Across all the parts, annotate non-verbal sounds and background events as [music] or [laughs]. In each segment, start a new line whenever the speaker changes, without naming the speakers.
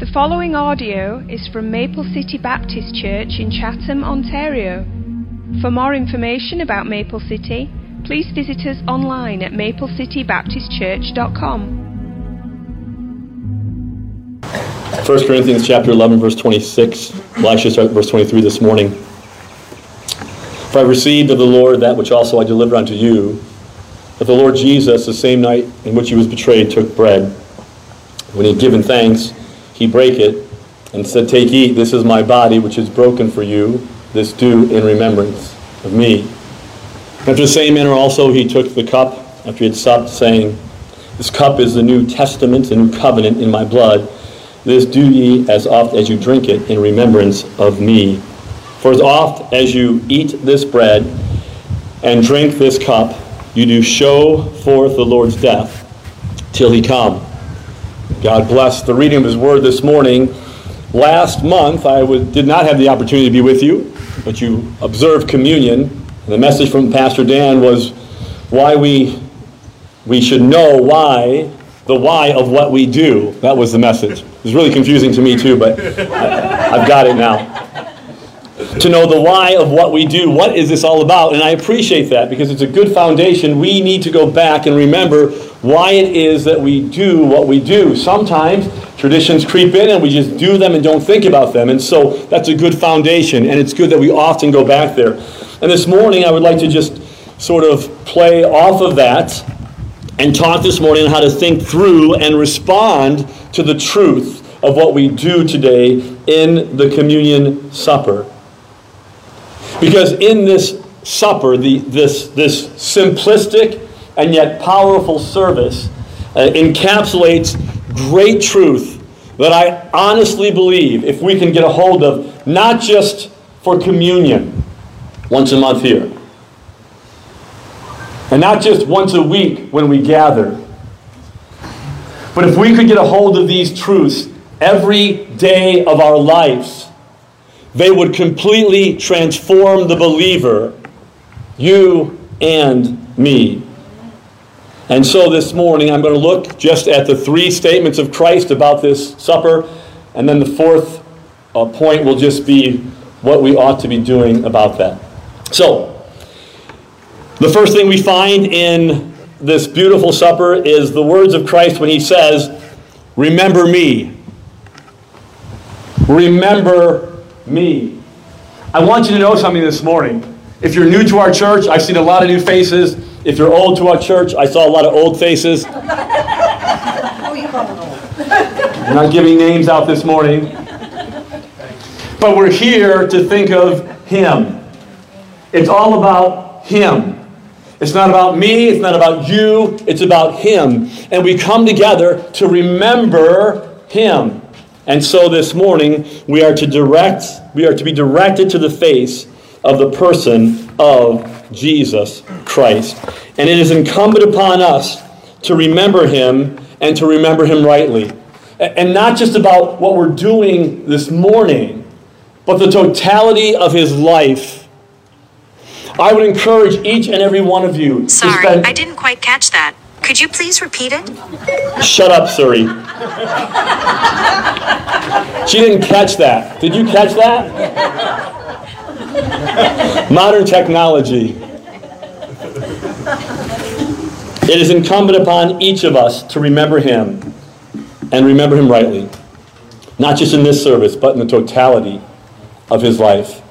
The following audio is from Maple City Baptist Church in Chatham, Ontario. For more information about Maple City, please visit us online at maplecitybaptistchurch.com.
1 Corinthians chapter 11, verse 26. Well, I should start verse 23 this morning. For I received of the Lord that which also I delivered unto you, that the Lord Jesus, the same night in which he was betrayed, took bread. When he had given thanks, he brake it, and said, Take, eat, this is my body, which is broken for you. This do in remembrance of me. After the same manner also he took the cup, after he had supped, saying, This cup is the New Testament, the new covenant in my blood. This do ye as oft as you drink it in remembrance of me. For as oft as you eat this bread and drink this cup, you do show forth the Lord's death till he come. God bless the reading of his word this morning. Last month, I would, did not have the opportunity to be with you, but you observed communion. The message from Pastor Dan was why we, we should know why, the why of what we do. That was the message. It was really confusing to me, too, but I've got it now to know the why of what we do. What is this all about? And I appreciate that because it's a good foundation. We need to go back and remember why it is that we do what we do. Sometimes traditions creep in and we just do them and don't think about them. And so that's a good foundation, and it's good that we often go back there. And this morning, I would like to just sort of play off of that and talk this morning on how to think through and respond to the truth of what we do today in the communion supper. Because in this supper, the, this, this simplistic and yet powerful service uh, encapsulates great truth that I honestly believe if we can get a hold of, not just for communion once a month here, and not just once a week when we gather, but if we could get a hold of these truths every day of our lives, they would completely transform the believer, you and me. And so this morning, I'm going to look just at the three statements of Christ about this supper, and then the fourth uh, point will just be what we ought to be doing about that. So, the first thing we find in this beautiful supper is the words of Christ when he says, Remember me. Remember me. I want you to know something this morning. If you're new to our church, I've seen a lot of new faces. If you're old to our church, I saw a lot of old faces. I'm not giving names out this morning. But we're here to think of Him. It's all about Him. It's not about me, it's not about you, it's about Him. And we come together to remember Him. And so this morning, we are to direct, we are to be directed to the face of the person of Jesus Christ. And it is incumbent upon us to remember him and to remember him rightly. And not just about what we're doing this morning, but the totality of his life. I would encourage each and every one of you
Sorry,
spend.
I didn't quite catch that. Could you please repeat it?
Shut up, Siri. she didn't catch that. Did you catch that? Modern technology. It is incumbent upon each of us to remember him and remember him rightly. Not just in this service, but in the totality of his life.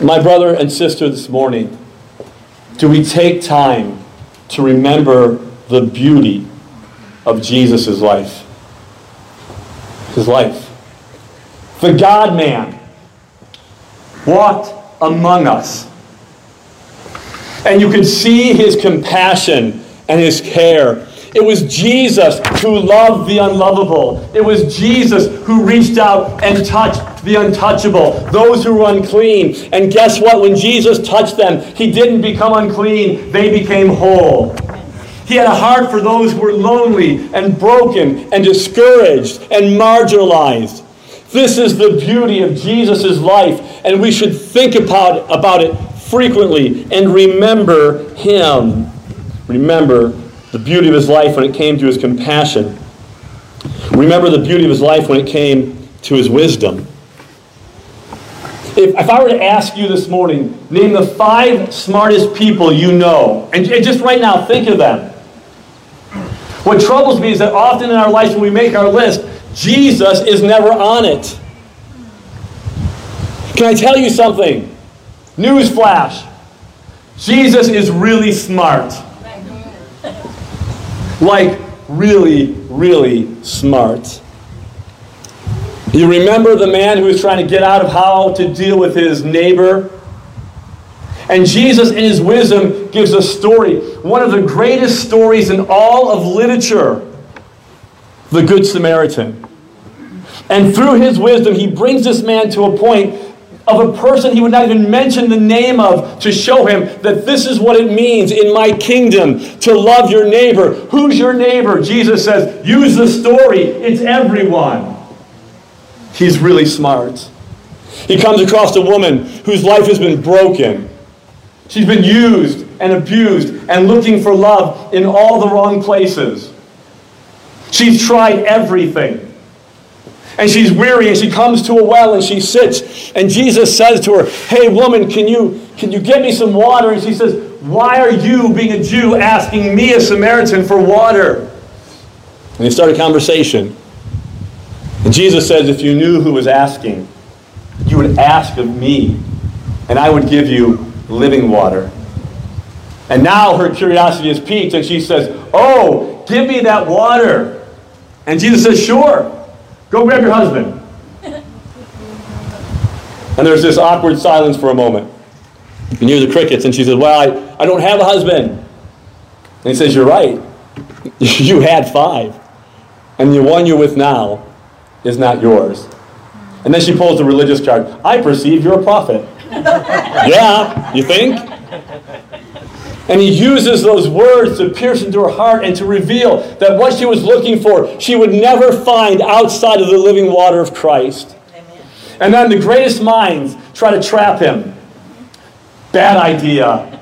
My brother and sister this morning, do we take time to remember the beauty of Jesus' life? His life. The God man walked among us. And you could see his compassion and his care. It was Jesus who loved the unlovable. It was Jesus who reached out and touched the untouchable, those who were unclean. And guess what? When Jesus touched them, he didn't become unclean, they became whole. He had a heart for those who were lonely and broken and discouraged and marginalized. This is the beauty of Jesus' life, and we should think about, about it frequently and remember him. Remember the beauty of his life when it came to his compassion. Remember the beauty of his life when it came to his wisdom. If, if I were to ask you this morning, name the five smartest people you know, and, and just right now think of them. What troubles me is that often in our lives when we make our list, Jesus is never on it. Can I tell you something? Newsflash. Jesus is really smart. Like, really, really smart. You remember the man who was trying to get out of how to deal with his neighbor? And Jesus, in his wisdom, gives a story, one of the greatest stories in all of literature the Good Samaritan. And through his wisdom, he brings this man to a point of a person he would not even mention the name of to show him that this is what it means in my kingdom to love your neighbor. Who's your neighbor? Jesus says, use the story. It's everyone. He's really smart. He comes across a woman whose life has been broken. She's been used and abused and looking for love in all the wrong places. She's tried everything and she's weary and she comes to a well and she sits and Jesus says to her, "Hey woman, can you can you get me some water?" And she says, "Why are you being a Jew asking me a Samaritan for water?" And they start a conversation. And Jesus says, "If you knew who was asking, you would ask of me, and I would give you living water." And now her curiosity is piqued and she says, "Oh, give me that water." And Jesus says, "Sure." Go grab your husband. And there's this awkward silence for a moment. You can hear the crickets, and she says, Well, I, I don't have a husband. And he says, You're right. [laughs] you had five. And the one you're with now is not yours. And then she pulls the religious card. I perceive you're a prophet. [laughs] yeah, you think? And he uses those words to pierce into her heart and to reveal that what she was looking for, she would never find outside of the living water of Christ. Amen. And then the greatest minds try to trap him. Bad idea.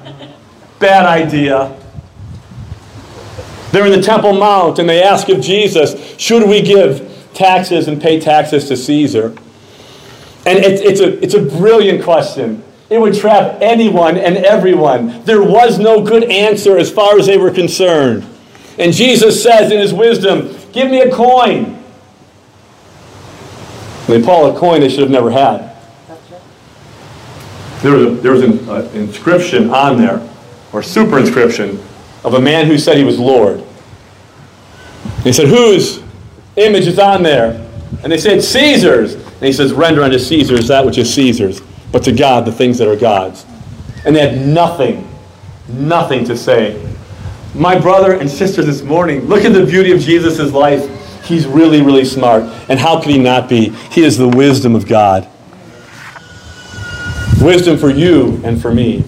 Bad idea. They're in the Temple Mount and they ask of Jesus, should we give taxes and pay taxes to Caesar? And it's, it's, a, it's a brilliant question. It would trap anyone and everyone. There was no good answer as far as they were concerned. And Jesus says in his wisdom, Give me a coin. They Paul a coin they should have never had. There was, a, there was an uh, inscription on there, or super inscription, of a man who said he was Lord. he said, Whose image is on there? And they said, Caesar's. And he says, Render unto Caesar's that which is Caesar's but to God the things that are God's. And they had nothing, nothing to say. My brother and sister this morning, look at the beauty of Jesus' life. He's really, really smart. And how could he not be? He is the wisdom of God. Wisdom for you and for me.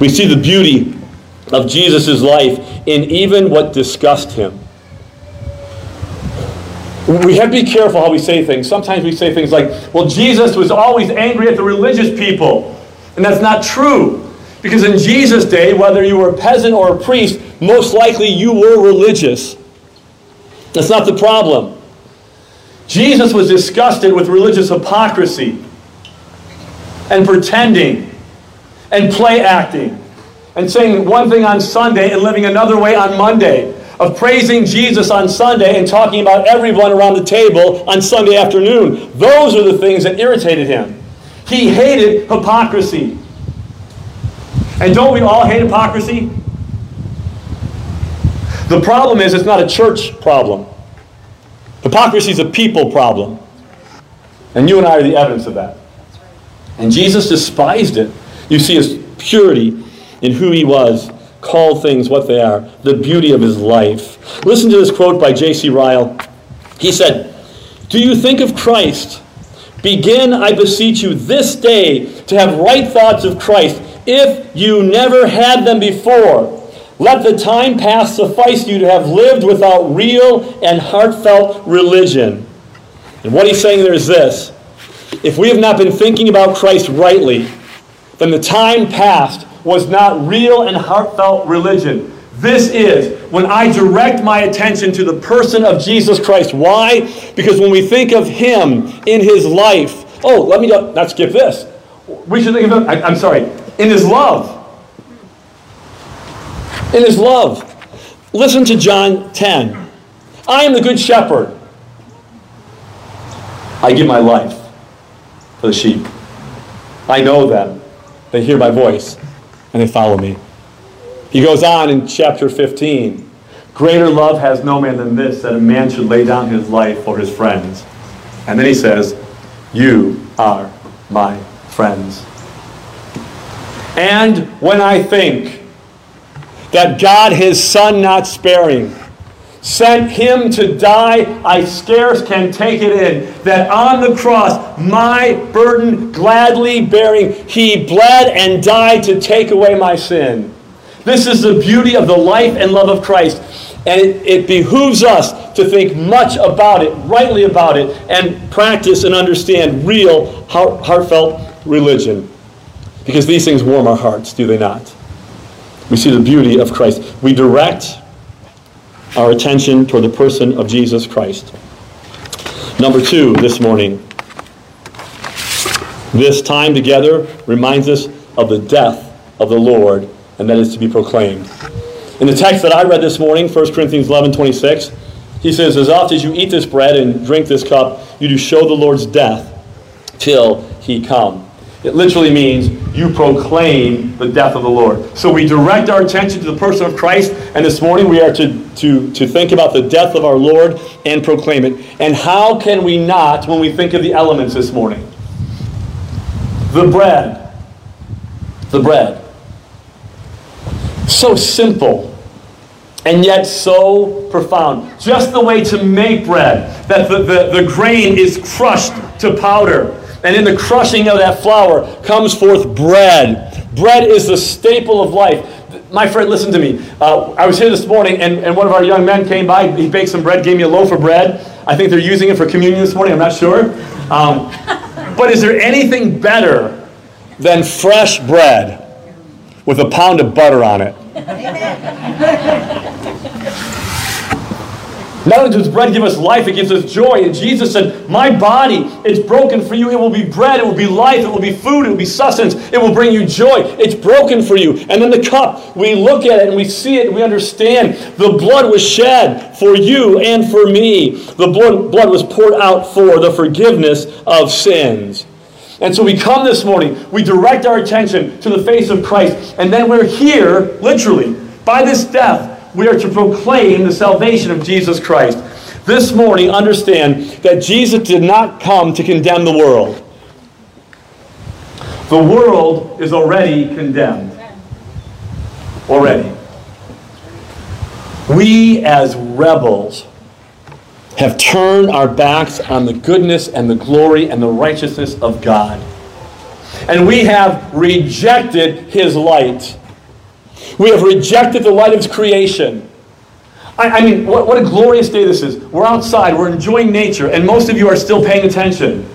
We see the beauty of Jesus' life in even what disgusted him. We have to be careful how we say things. Sometimes we say things like, well, Jesus was always angry at the religious people. And that's not true. Because in Jesus' day, whether you were a peasant or a priest, most likely you were religious. That's not the problem. Jesus was disgusted with religious hypocrisy and pretending and play acting and saying one thing on Sunday and living another way on Monday of praising Jesus on Sunday and talking about everyone around the table on Sunday afternoon. Those are the things that irritated him. He hated hypocrisy. And don't we all hate hypocrisy? The problem is, it's not a church problem. Hypocrisy is a people problem. And you and I are the evidence of that. And Jesus despised it. You see his purity in who he was call things what they are, the beauty of his life. Listen to this quote by J.C. Ryle. He said, Do you think of Christ? Begin, I beseech you, this day to have right thoughts of Christ, if you never had them before. Let the time past suffice you to have lived without real and heartfelt religion. And what he's saying there is this if we have not been thinking about Christ rightly, then the time past was not real and heartfelt religion. This is when I direct my attention to the person of Jesus Christ. Why? Because when we think of Him in His life, oh, let me not skip this. We should think of Him, I, I'm sorry, in His love. In His love. Listen to John 10. I am the Good Shepherd. I give my life for the sheep. I know them. They hear my voice and they follow me. He goes on in chapter 15 Greater love has no man than this, that a man should lay down his life for his friends. And then he says, You are my friends. And when I think that God, his Son not sparing, sent him to die, I scarce can take it in. That on the cross, my burden gladly bearing, he bled and died to take away my sin. This is the beauty of the life and love of Christ. And it, it behooves us to think much about it, rightly about it, and practice and understand real, heart, heartfelt religion. Because these things warm our hearts, do they not? We see the beauty of Christ. We direct our attention toward the person of Jesus Christ. Number two this morning. This time together reminds us of the death of the Lord, and that is to be proclaimed. In the text that I read this morning, 1 Corinthians 11 26, he says, As oft as you eat this bread and drink this cup, you do show the Lord's death till he come. It literally means you proclaim the death of the Lord. So we direct our attention to the person of Christ, and this morning we are to, to, to think about the death of our Lord and proclaim it. And how can we not when we think of the elements this morning? The bread. The bread. So simple and yet so profound. Just the way to make bread, that the, the, the grain is crushed to powder and in the crushing of that flour comes forth bread. Bread is the staple of life. My friend, listen to me. Uh, I was here this morning, and, and one of our young men came by. He baked some bread, gave me a loaf of bread. I think they're using it for communion this morning. I'm not sure. Um, but is there anything better than fresh bread with a pound of butter on it? [laughs] Not only does bread give us life, it gives us joy. And Jesus said, My body is broken for you. It will be bread, it will be life, it will be food, it will be sustenance, it will bring you joy. It's broken for you. And then the cup, we look at it and we see it and we understand the blood was shed for you and for me. The blood, blood was poured out for the forgiveness of sins. And so we come this morning, we direct our attention to the face of Christ, and then we're here, literally, by this death we are to proclaim the salvation of Jesus Christ. This morning, understand that Jesus did not come to condemn the world. The world is already condemned. Already. We, as rebels, have turned our backs on the goodness and the glory and the righteousness of God. And we have rejected His light. We have rejected the light of creation. I, I mean, what, what a glorious day this is. We're outside, we're enjoying nature, and most of you are still paying attention.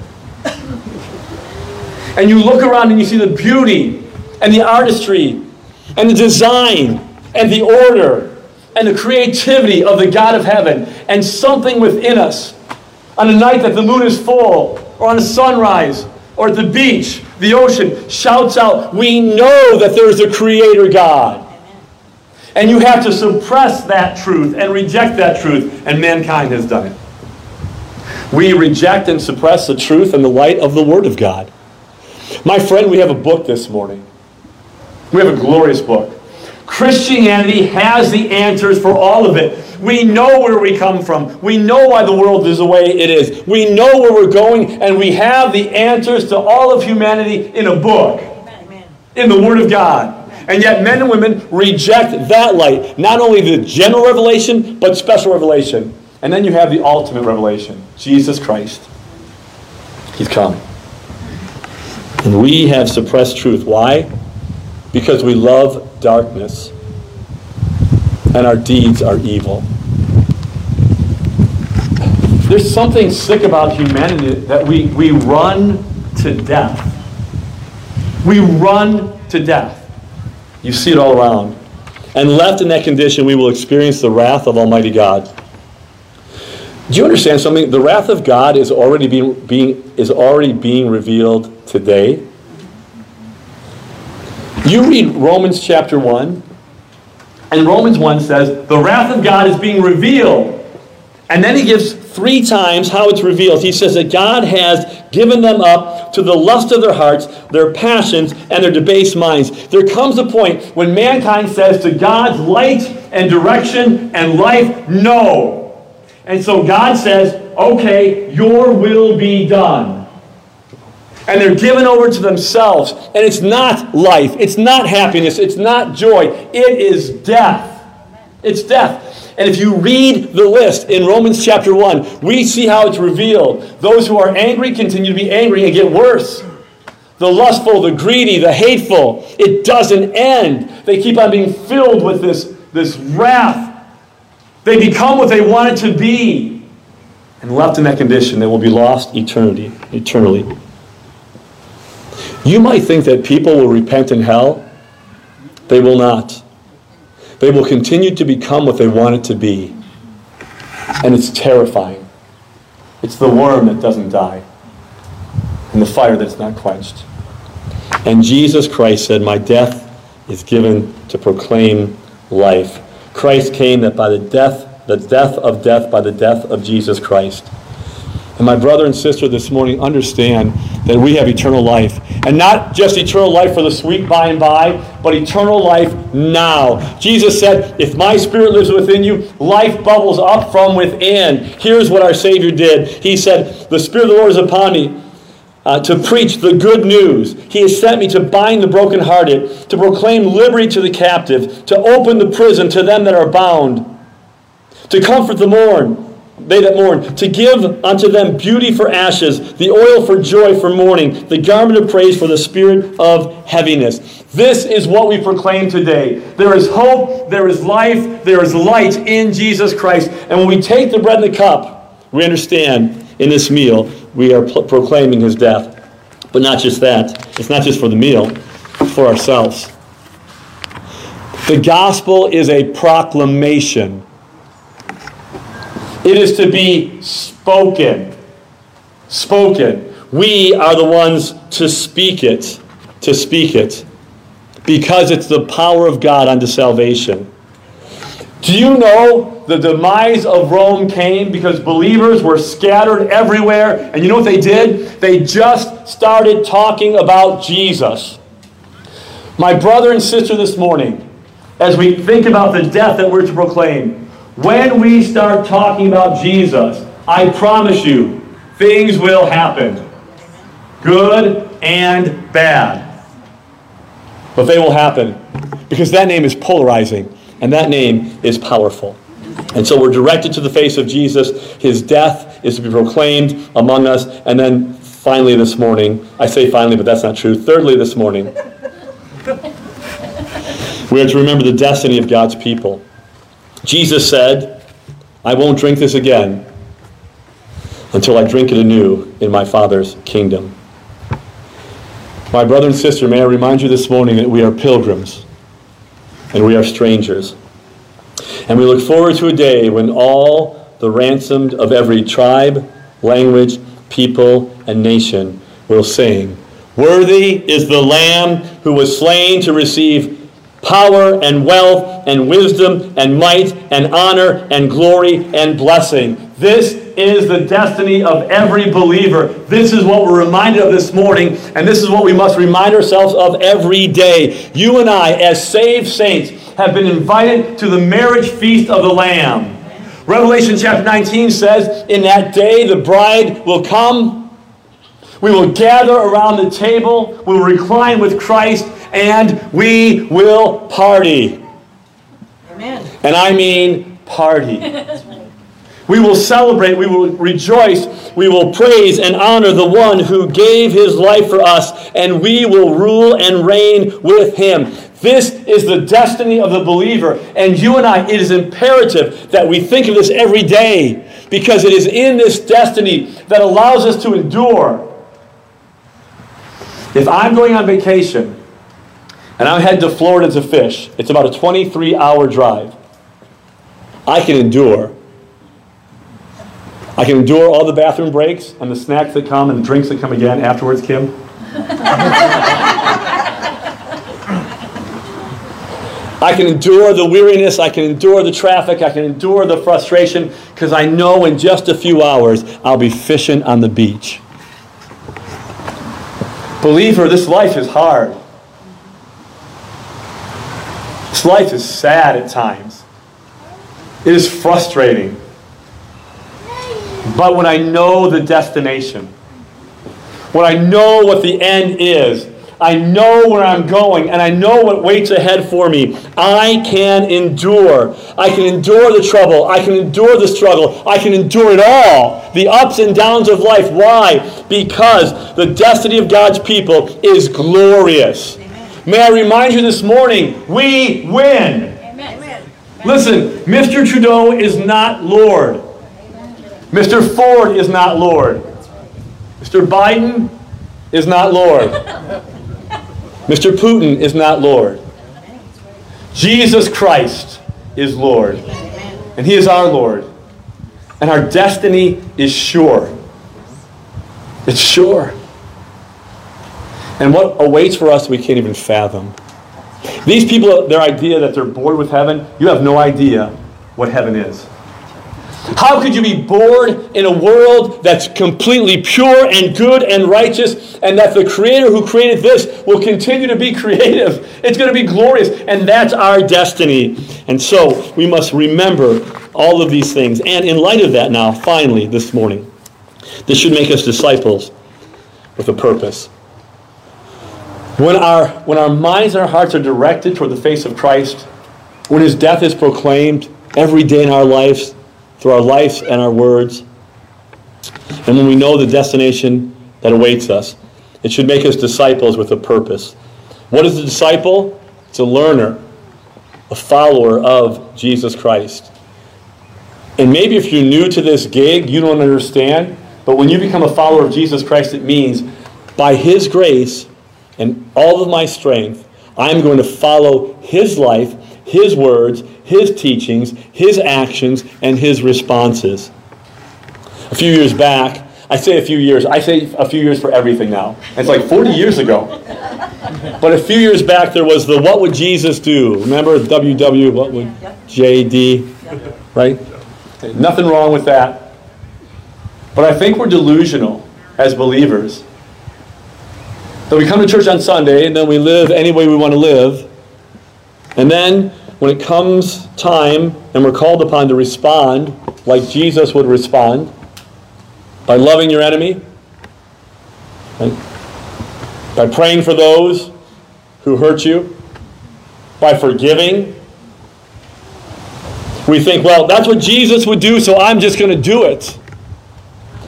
and you look around and you see the beauty and the artistry and the design and the order and the creativity of the God of heaven. And something within us, on a night that the moon is full, or on a sunrise, or at the beach, the ocean, shouts out, We know that there is a creator God. And you have to suppress that truth and reject that truth, and mankind has done it. We reject and suppress the truth and the light of the Word of God. My friend, we have a book this morning. We have a glorious book. Christianity has the answers for all of it. We know where we come from. We know why the world is the way it is. We know where we're going, and we have the answers to all of humanity in a book, in the Word of God. And yet, men and women reject that light. Not only the general revelation, but special revelation. And then you have the ultimate revelation Jesus Christ. He's come. And we have suppressed truth. Why? Because we love darkness and our deeds are evil. There's something sick about humanity that we, we run to death. We run to death. You see it all around. And left in that condition, we will experience the wrath of Almighty God. Do you understand something? The wrath of God is already being, being, is already being revealed today. You read Romans chapter 1, and Romans 1 says, The wrath of God is being revealed. And then he gives three times how it's revealed. He says that God has given them up to the lust of their hearts, their passions, and their debased minds. There comes a point when mankind says to God's light and direction and life, no. And so God says, okay, your will be done. And they're given over to themselves. And it's not life, it's not happiness, it's not joy, it is death. It's death. And if you read the list in Romans chapter 1, we see how it's revealed. Those who are angry continue to be angry and get worse. The lustful, the greedy, the hateful, it doesn't end. They keep on being filled with this, this wrath. They become what they wanted to be. And left in that condition, they will be lost eternity, eternally. You might think that people will repent in hell. They will not. They will continue to become what they want it to be. And it's terrifying. It's the worm that doesn't die, and the fire that's not quenched. And Jesus Christ said, My death is given to proclaim life. Christ came that by the death, the death of death, by the death of Jesus Christ. And my brother and sister this morning understand that we have eternal life. And not just eternal life for the sweet by and by, but eternal life now. Jesus said, If my spirit lives within you, life bubbles up from within. Here's what our Savior did He said, The Spirit of the Lord is upon me. Uh, to preach the good news. He has sent me to bind the brokenhearted, to proclaim liberty to the captive, to open the prison to them that are bound, to comfort the mourn, they that mourn, to give unto them beauty for ashes, the oil for joy for mourning, the garment of praise for the spirit of heaviness. This is what we proclaim today. There is hope, there is life, there is light in Jesus Christ. And when we take the bread and the cup, we understand in this meal we are pro- proclaiming his death. But not just that, it's not just for the meal, for ourselves. The gospel is a proclamation it is to be spoken. Spoken. We are the ones to speak it. To speak it. Because it's the power of God unto salvation. Do you know the demise of Rome came because believers were scattered everywhere? And you know what they did? They just started talking about Jesus. My brother and sister this morning, as we think about the death that we're to proclaim, when we start talking about Jesus, I promise you, things will happen. Good and bad. But they will happen because that name is polarizing and that name is powerful. And so we're directed to the face of Jesus. His death is to be proclaimed among us. And then finally this morning, I say finally, but that's not true. Thirdly this morning, we are to remember the destiny of God's people. Jesus said, I won't drink this again until I drink it anew in my Father's kingdom. My brother and sister, may I remind you this morning that we are pilgrims and we are strangers. And we look forward to a day when all the ransomed of every tribe, language, people, and nation will sing, Worthy is the Lamb who was slain to receive power and wealth and wisdom and might and honor and glory and blessing. This is the destiny of every believer. This is what we're reminded of this morning, and this is what we must remind ourselves of every day. You and I, as saved saints, have been invited to the marriage feast of the Lamb. Revelation chapter 19 says, In that day the bride will come. We will gather around the table. We will recline with Christ and we will party. Amen. And I mean party. [laughs] we will celebrate, we will rejoice, we will praise and honor the one who gave his life for us, and we will rule and reign with him. This is the destiny of the believer. And you and I, it is imperative that we think of this every day because it is in this destiny that allows us to endure. If I'm going on vacation and I'm heading to Florida to fish. It's about a 23 hour drive. I can endure. I can endure all the bathroom breaks and the snacks that come and the drinks that come again afterwards, Kim. [laughs] I can endure the weariness, I can endure the traffic, I can endure the frustration because I know in just a few hours I'll be fishing on the beach. Believer, this life is hard. Life is sad at times. It is frustrating. But when I know the destination, when I know what the end is, I know where I'm going, and I know what waits ahead for me. I can endure. I can endure the trouble. I can endure the struggle. I can endure it all. The ups and downs of life. Why? Because the destiny of God's people is glorious. May I remind you this morning, we win. Amen. Listen, Mr. Trudeau is not Lord. Mr. Ford is not Lord. Mr. Biden is not Lord. [laughs] Mr. Putin is not Lord. Jesus Christ is Lord. And He is our Lord. And our destiny is sure. It's sure. And what awaits for us, we can't even fathom. These people, their idea that they're bored with heaven, you have no idea what heaven is. How could you be bored in a world that's completely pure and good and righteous, and that the Creator who created this will continue to be [laughs] creative? It's going to be glorious, and that's our destiny. And so we must remember all of these things. And in light of that, now, finally, this morning, this should make us disciples with a purpose. When our, when our minds and our hearts are directed toward the face of Christ, when his death is proclaimed every day in our lives, through our lives and our words, and when we know the destination that awaits us, it should make us disciples with a purpose. What is a disciple? It's a learner, a follower of Jesus Christ. And maybe if you're new to this gig, you don't understand, but when you become a follower of Jesus Christ, it means by His grace, and all of my strength, I'm going to follow His life, His words, His teachings, His actions, and His responses. A few years back, I say a few years, I say a few years for everything now. It's like 40 years ago. But a few years back, there was the What Would Jesus Do? Remember WW, What Would JD? Right? Nothing wrong with that. But I think we're delusional as believers that we come to church on Sunday and then we live any way we want to live. And then when it comes time and we're called upon to respond like Jesus would respond by loving your enemy, by praying for those who hurt you, by forgiving. We think, well, that's what Jesus would do, so I'm just going to do it.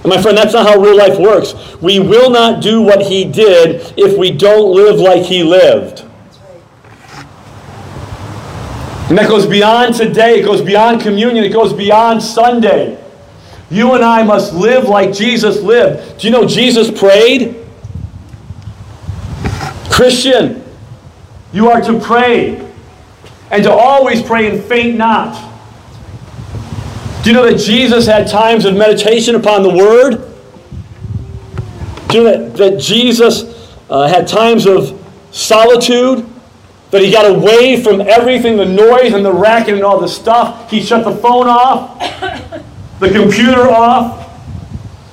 And my friend, that's not how real life works. We will not do what he did if we don't live like he lived. And that goes beyond today, it goes beyond communion, it goes beyond Sunday. You and I must live like Jesus lived. Do you know Jesus prayed? Christian, you are to pray and to always pray and faint not. Do you know that Jesus had times of meditation upon the Word? Do you know that, that Jesus uh, had times of solitude? That he got away from everything, the noise and the racket and all the stuff. He shut the phone off, the computer off,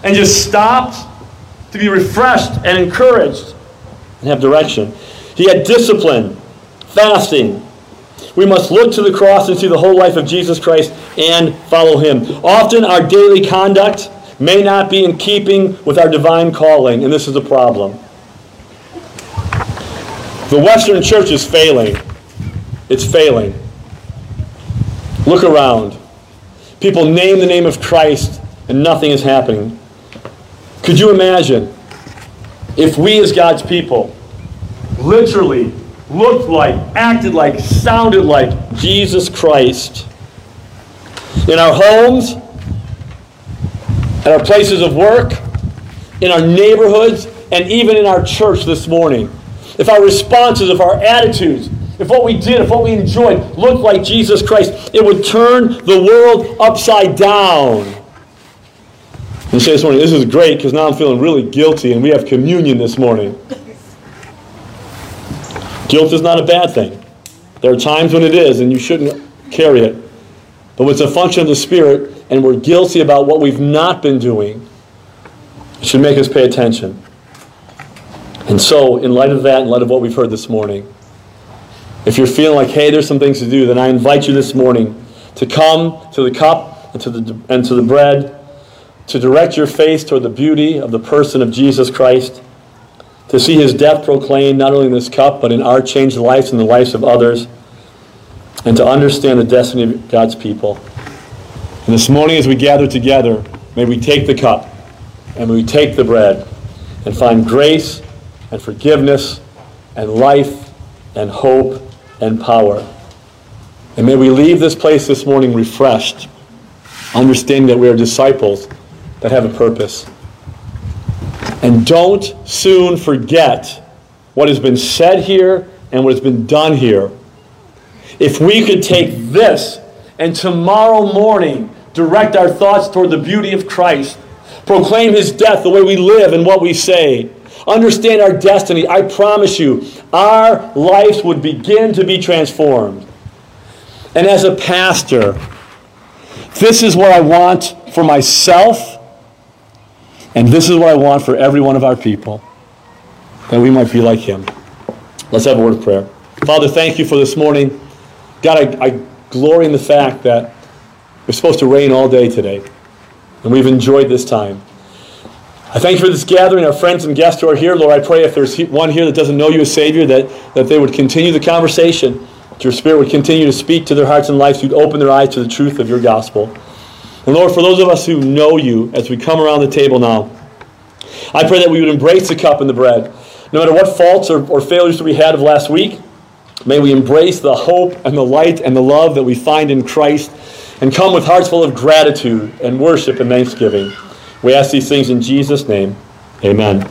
and just stopped to be refreshed and encouraged and have direction. He had discipline, fasting, we must look to the cross and see the whole life of Jesus Christ and follow him. Often our daily conduct may not be in keeping with our divine calling, and this is a problem. The Western church is failing. It's failing. Look around. People name the name of Christ, and nothing is happening. Could you imagine if we, as God's people, literally looked like, acted like, sounded like Jesus Christ. In our homes, at our places of work, in our neighborhoods, and even in our church this morning. if our responses, if our attitudes, if what we did, if what we enjoyed looked like Jesus Christ, it would turn the world upside down. And say this morning, this is great because now I'm feeling really guilty and we have communion this morning. Guilt is not a bad thing. There are times when it is and you shouldn't carry it. But when it's a function of the Spirit and we're guilty about what we've not been doing, it should make us pay attention. And so, in light of that, in light of what we've heard this morning, if you're feeling like, hey, there's some things to do, then I invite you this morning to come to the cup and to the, and to the bread, to direct your face toward the beauty of the person of Jesus Christ, to see his death proclaimed not only in this cup, but in our changed lives and the lives of others, and to understand the destiny of God's people. And this morning, as we gather together, may we take the cup and we take the bread and find grace and forgiveness and life and hope and power. And may we leave this place this morning refreshed, understanding that we are disciples that have a purpose. And don't soon forget what has been said here and what has been done here. If we could take this and tomorrow morning direct our thoughts toward the beauty of Christ, proclaim his death the way we live and what we say, understand our destiny, I promise you, our lives would begin to be transformed. And as a pastor, this is what I want for myself, and this is what I want for every one of our people, that we might be like him. Let's have a word of prayer. Father, thank you for this morning. God, I, I glory in the fact that it's supposed to rain all day today, and we've enjoyed this time. I thank you for this gathering, our friends and guests who are here. Lord, I pray if there's one here that doesn't know you as Savior, that, that they would continue the conversation, that your Spirit would continue to speak to their hearts and lives, you'd open their eyes to the truth of your gospel. And Lord, for those of us who know you, as we come around the table now, I pray that we would embrace the cup and the bread. No matter what faults or, or failures that we had of last week, may we embrace the hope and the light and the love that we find in Christ and come with hearts full of gratitude and worship and thanksgiving. We ask these things in Jesus' name. Amen.